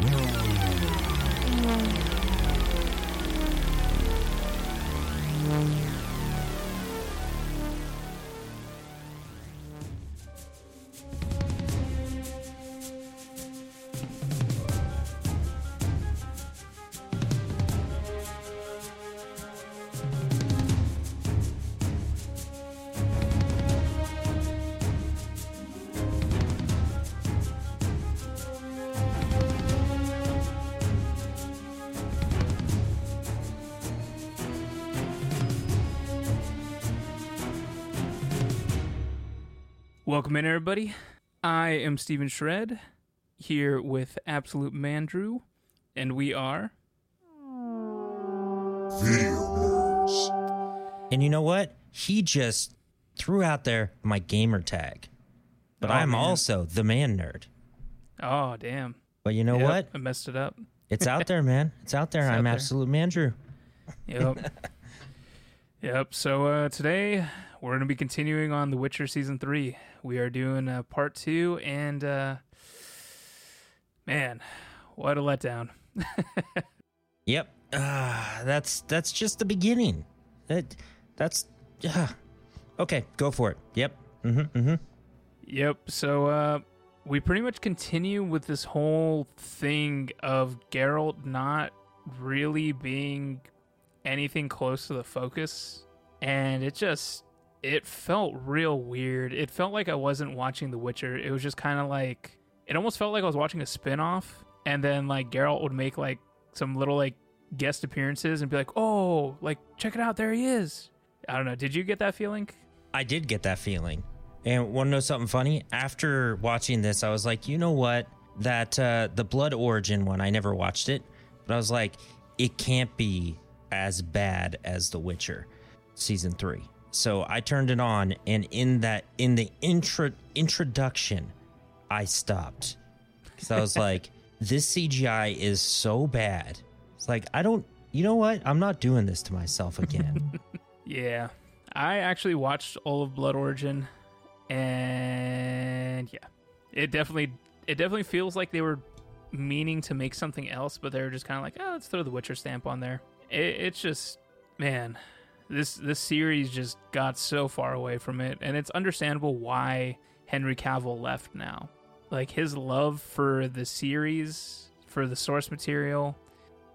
Whoa. Welcome in, everybody. I am Stephen Shred here with Absolute Mandrew, and we are. Video Nerds. And you know what? He just threw out there my gamer tag. But Oh, I'm man. also the man nerd. Oh, damn. But you know Yep, what? I messed it up. It's out there, man. It's out there. It's I'm there. absolute Mandrew. Yep. yep. So uh, today we're going to be continuing on The Witcher season three. We are doing uh, part two, and uh, man, what a letdown. Yep. Ah, that's that's just the beginning. That that's yeah. Okay, go for it. Yep. Mm-hmm. Mm-hmm. Yep. So uh, we pretty much continue with this whole thing of Geralt not really being anything close to the focus, and it just it felt real weird. It felt like I wasn't watching The Witcher. It was just kind of like it almost felt like I was watching a spin-off and then like Geralt would make like some little like guest appearances and be like, "Oh, like check it out, there he is." I don't know. Did you get that feeling? I did get that feeling. And want to know something funny? After watching this, I was like, you know what? That uh, the Blood Origin one, I never watched it, but I was like, it can't be as bad as The Witcher season three. So I turned it on, and in that in the intro introduction, I stopped because I was like, this CGI is so bad. It's like I don't. You know what? I'm not doing this to myself again. Yeah. I actually watched all of Blood Origin and yeah. It definitely it definitely feels like they were meaning to make something else, but they were just kind of like, "Oh, let's throw the Witcher stamp on there." It, it's just man, this this series just got so far away from it, and it's understandable why Henry Cavill left now. Like his love for the series, for the source material,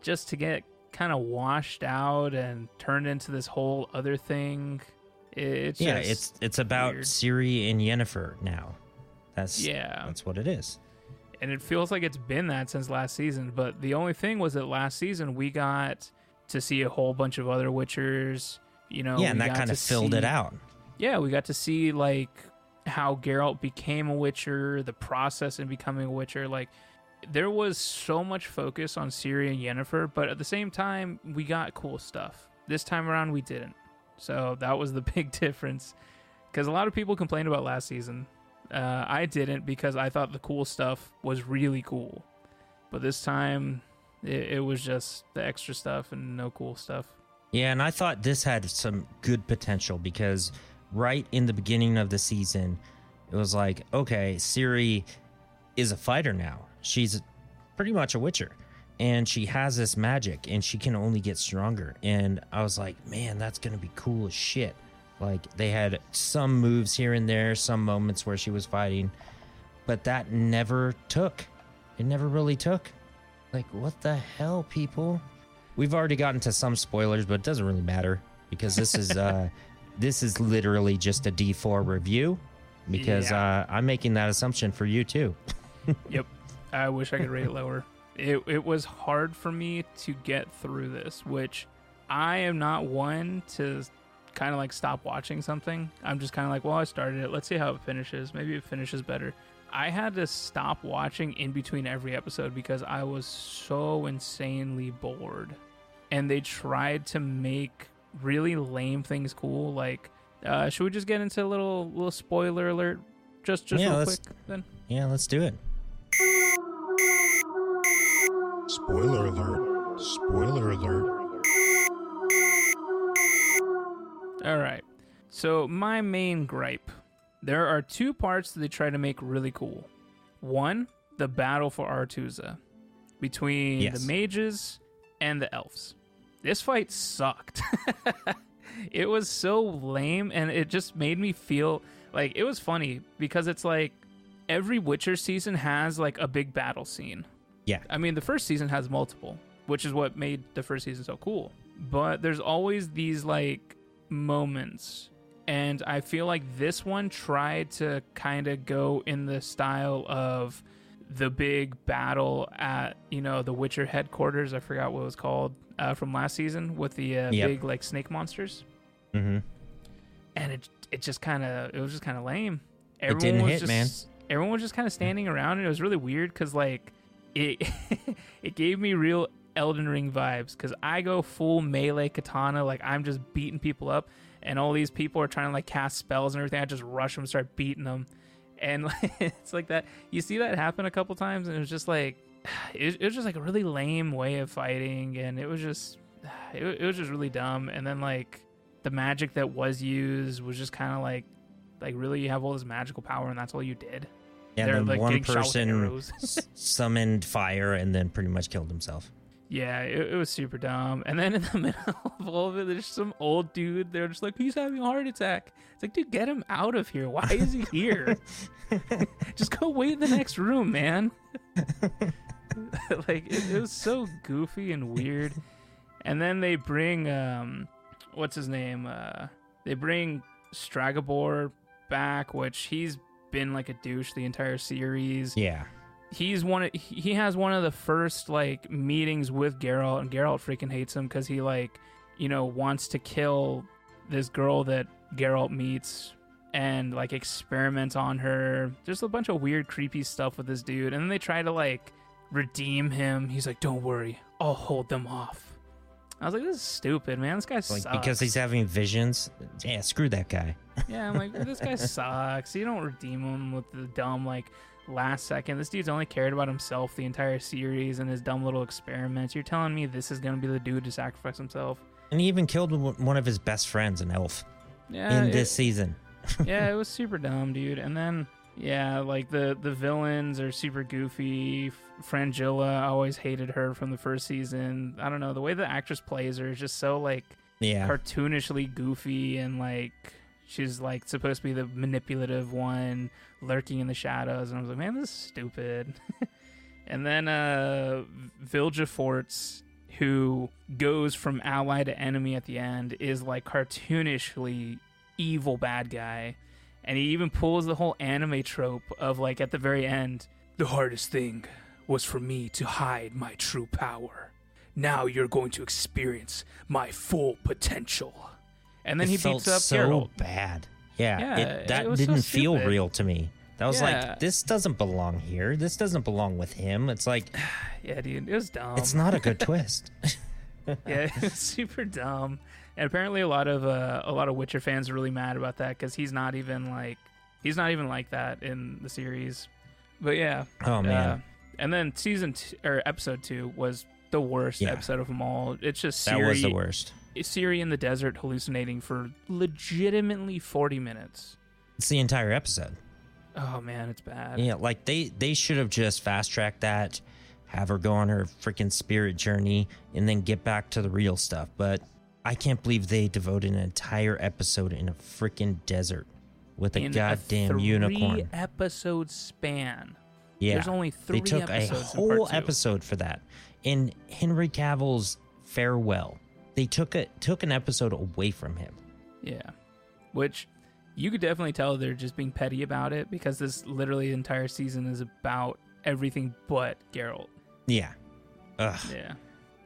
just to get kind of washed out and turned into this whole other thing. It's yeah, it's it's about weird. Ciri and Yennefer now. That's yeah, that's what it is. and it feels like it's been that since last season. But the only thing was that last season we got to see a whole bunch of other Witchers. You know, yeah, and that kind of filled it out. Yeah, we got to see like how Geralt became a Witcher, the process in becoming a Witcher. Like there was so much focus on Ciri and Yennefer, but at the same time, we got cool stuff. This time around, we didn't. So that was the big difference. Because a lot of people complained about last season. Uh, I didn't because I thought the cool stuff was really cool. But this time, it, it was just the extra stuff and no cool stuff. Yeah, and I thought this had some good potential because right in the beginning of the season, it was like, okay, Ciri is a fighter now. She's pretty much a witcher. And she has this magic and she can only get stronger. And I was like, man, that's going to be cool as shit. Like they had some moves here and there, some moments where she was fighting, but that never took. It never really took. Like, what the hell, people? We've already gotten to some spoilers, but it doesn't really matter because this is uh this is literally just a D4 review because Yeah. uh I'm making that assumption for you too. Yep. I wish I could rate it lower. It it was hard for me to get through this, which I am not one to kind of like stop watching something. I'm just kind of like, well, I started it. Let's see how it finishes. Maybe it finishes better. I had to stop watching in between every episode because I was so insanely bored. And they tried to make really lame things cool. Like, uh, should we just get into a little little spoiler alert? Just just Yeah, real let's- quick then. Yeah, let's do it. Spoiler alert. Spoiler alert. All right. So, my main gripe there are two parts that they try to make really cool. One, the battle for Aretuza. between Yes. the mages and the elves. This fight sucked. it was so lame and it just made me feel like it was funny because it's like every Witcher season has like a big battle scene. Yeah. I mean, the first season has multiple, which is what made the first season so cool. But there's always these like moments. And I feel like this one tried to kind of go in the style of the big battle at, you know, the Witcher headquarters. I forgot what it was called uh, from last season with the uh, Yep. big like snake monsters. Mm-hmm. And it it just kind of it was just kind of lame. It didn't was hit, just, man. Everyone was just kind of standing around, and it was really weird because like it it gave me real Elden Ring vibes because I go full melee katana, like I'm just beating people up, and all these people are trying to like cast spells and everything. I just rush them, start beating them, and like, it's like that. You see that happen a couple times, and it was just like it, it was just like a really lame way of fighting, and it was just it, it was just really dumb. And then like the magic that was used was just kind of like like really you have all this magical power and that's all you did. And They're, then like, one getting shot with person summoned fire and then pretty much killed himself. Yeah, it, it was super dumb. And then in the middle of all of it, there's some old dude. They're just like, he's having a heart attack. It's like, dude, get him out of here. Why is he here? just go wait in the next room, man. like it, it was so goofy and weird. And then they bring um, what's his name? Uh, they bring Stregobor back, which he's been like a douche the entire series Yeah. he's one of, he has one of the first like meetings with Geralt and Geralt freaking hates him cuz he like you know wants to kill this girl that Geralt meets and like experiments on her just a bunch of weird creepy stuff with this dude and then they try to like redeem him he's like don't worry I'll hold them off I was like this is stupid man this guy Like sucks because he's having visions. Yeah, screw that guy. yeah, I'm like, this guy sucks. You don't redeem him with the dumb like last second. This dude's only cared about himself the entire series and his dumb little experiments. You're telling me this is gonna be the dude to sacrifice himself? And he even killed one of his best friends, an elf, Yeah, in it- this season. yeah, it was super dumb, dude. And then yeah, like the the villains are super goofy. Fringilla, I always hated her from the first season. I don't know the way the actress plays her is just so like Yeah. cartoonishly goofy and like she's like supposed to be the manipulative one lurking in the shadows and I was like, man, this is stupid. and then uh Vilgefortz who goes from ally to enemy at the end is like cartoonishly evil bad guy. And he even pulls the whole anime trope of like at the very end, the hardest thing was for me to hide my true power. Now you're going to experience my full potential. And then it he felt beats up so Geralt. bad. Yeah, Yeah, it, that it didn't feel real to me. That was Yeah. like, this doesn't belong here. This doesn't belong with him. It's like, Yeah, dude, it was dumb. it's not a good twist. yeah, super dumb. And apparently, a lot of uh, a lot of Witcher fans are really mad about that because he's not even like he's not even like that in the series. But yeah, Oh man, Uh, and then season two, or episode two was the worst Yeah. episode of them all. It's just that Ciri, was the worst. Ciri in the desert hallucinating for legitimately forty minutes. It's the entire episode. Oh man, it's bad. Yeah, like they they should have just fast tracked that, have her go on her freaking spirit journey, and then get back to the real stuff. But I can't believe they devoted an entire episode in a freaking desert with a in goddamn a three unicorn. episode span. Yeah, There's only three they took a episodes in part whole episode for that. In Henry Cavill's farewell, they took a took an episode away from him. Yeah. Which you could definitely tell they're just being petty about it because this literally entire season is about everything but Geralt. Yeah. Ugh. Yeah.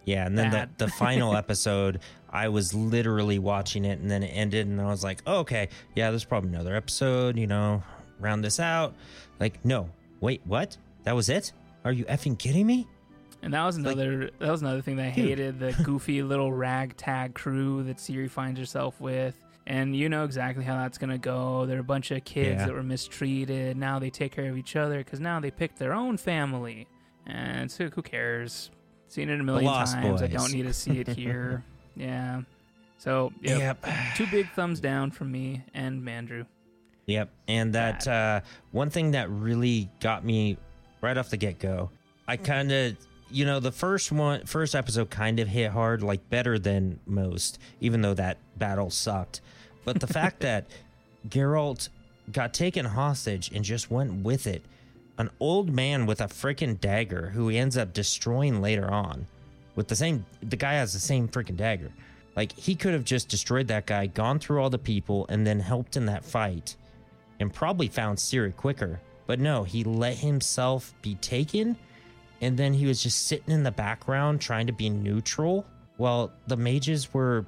Yeah, and then the, Bad. the final episode, I was literally watching it, and then it ended, and I was like, oh, okay, yeah, there's probably another episode, you know, round this out. Like, no, wait, what? That was it? Are you effing kidding me? And that was Like- another that was another thing that I hated, the goofy little ragtag crew that Ciri finds herself with. And you know exactly how that's going to go. They're a bunch of kids Yeah. that were mistreated. Now they take care of each other because now they picked their own family. And so who cares? Seen it a million times. I don't need to see it here. yeah. So, yep. Two big thumbs down from me and Mandrew. Yep. And that uh, one thing that really got me right off the get go, I kind of you know, the first one, first episode kind of hit hard, like better than most, even though that battle sucked. But the fact that Geralt got taken hostage and just went with it, an old man with a freaking dagger who he ends up destroying later on, with the same, the guy has the same freaking dagger. Like he could have just destroyed that guy, gone through all the people, and then helped in that fight, and probably found Ciri quicker. But no, he let himself be taken and then he was just sitting in the background trying to be neutral while the mages were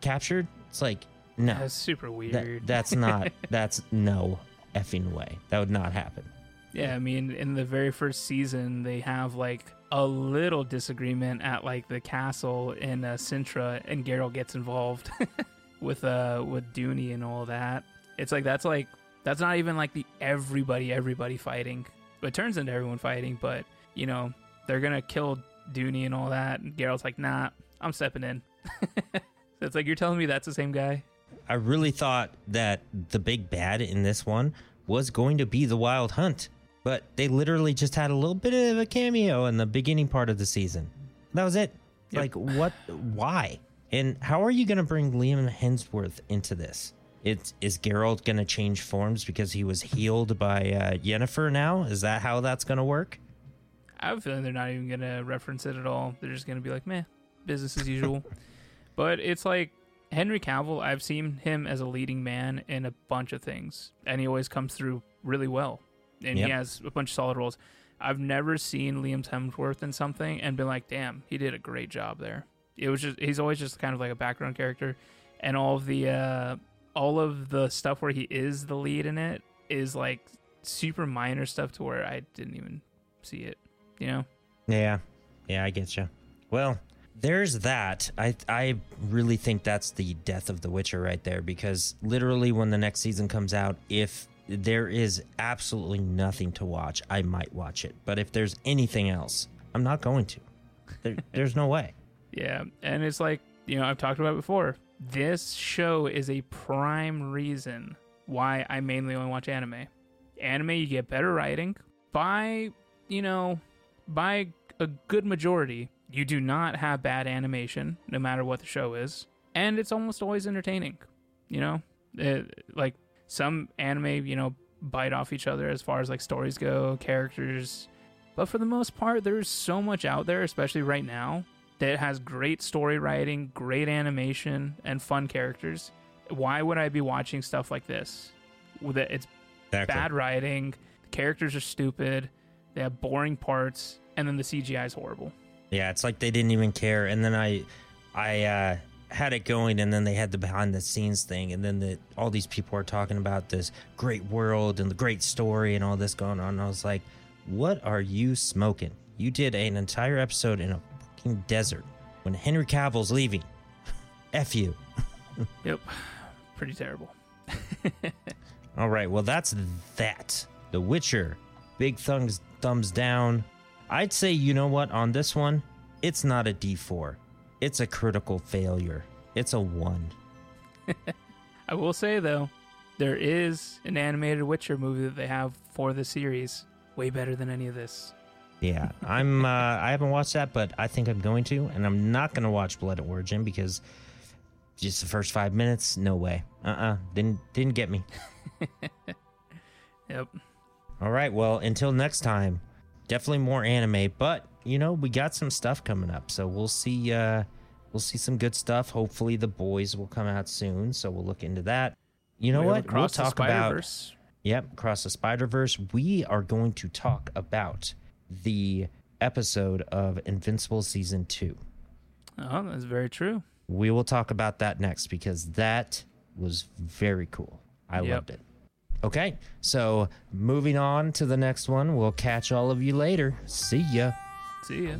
captured. It's like, no, That's super weird. that, that's not, that's no effing way. That would not happen. Yeah, I mean, in the very first season, they have like a little disagreement at like the castle in uh, Cintra, and Geralt gets involved with uh with Duny and all that. It's like that's like that's not even like the everybody everybody fighting. It turns into everyone fighting, but you know they're gonna kill Duny and all that. And Geralt's like, nah, I'm stepping in. so it's like you're telling me that's the same guy. I really thought that the big bad in this one was going to be the Wild Hunt, but they literally just had a little bit of a cameo in the beginning part of the season. That was it. Yep. Like, what? Why? And how are you going to bring Liam Hemsworth into this? It's, is Geralt going to change forms because he was healed by uh, Yennefer now? Is that how that's going to work? I have a feeling they're not even gonna reference it at all. They're just gonna be like, meh, business as usual. but it's like Henry Cavill, I've seen him as a leading man in a bunch of things, and he always comes through really well. And Yep. he has a bunch of solid roles. I've never seen Liam Hemsworth in something and been like, damn, he did a great job there. It was just he's always just kind of like a background character, and all of the uh, all of the stuff where he is the lead in it is like super minor stuff to where I didn't even see it. You know. Yeah, yeah, I get you. Well, there's that. I I really think that's the death of The Witcher right there because literally when the next season comes out, if there is absolutely nothing to watch, I might watch it. But if there's anything else, I'm not going to. There, there's no way. Yeah, and it's like, you know, I've talked about it before. This show is a prime reason why I mainly only watch anime. Anime, you get better writing. By, you know, by a good majority, you do not have bad animation, no matter what the show is. And it's almost always entertaining. You know, It- like some anime, you know, bite off each other as far as like stories go, characters. But for the most part, there's so much out there, especially right now, that has great story writing, great animation, and fun characters. Why would I be watching stuff like this? That it, it's bad writing, the characters are stupid, they have boring parts, and then the CGI is horrible. Yeah, it's like they didn't even care. And then I, I uh, had it going, and then they had the behind the scenes thing, and then the, all these people are talking about this great world and the great story and all this going on. And I was like, what are you smoking? You did an entire episode in a fucking desert when Henry Cavill's leaving. F you. Yep, pretty terrible. All right, well that's that. The Witcher, big thumbs thumbs down. I'd say you know what on this one, it's not a D4. It's a critical failure. It's a 1. I will say though, there is an animated Witcher movie that they have for the series, way better than any of this. Yeah, I'm uh I haven't watched that, but I think I'm going to and I'm not going to watch Blood Origin because just the first 5 minutes, no way. Uh-uh, didn't didn't get me. Yep. All right, well, until next time, definitely more anime, but you know, we got some stuff coming up. So we'll see uh we'll see some good stuff. Hopefully the boys will come out soon, so we'll look into that. You know what? We'll talk about Yep, across the Spider-Verse. We are going to talk about the episode of Invincible season 2. Oh, that's very true. We will talk about that next because that was very cool. I Yep. loved it. Okay, so moving on to the next one. We'll catch all of you later. See ya. See ya.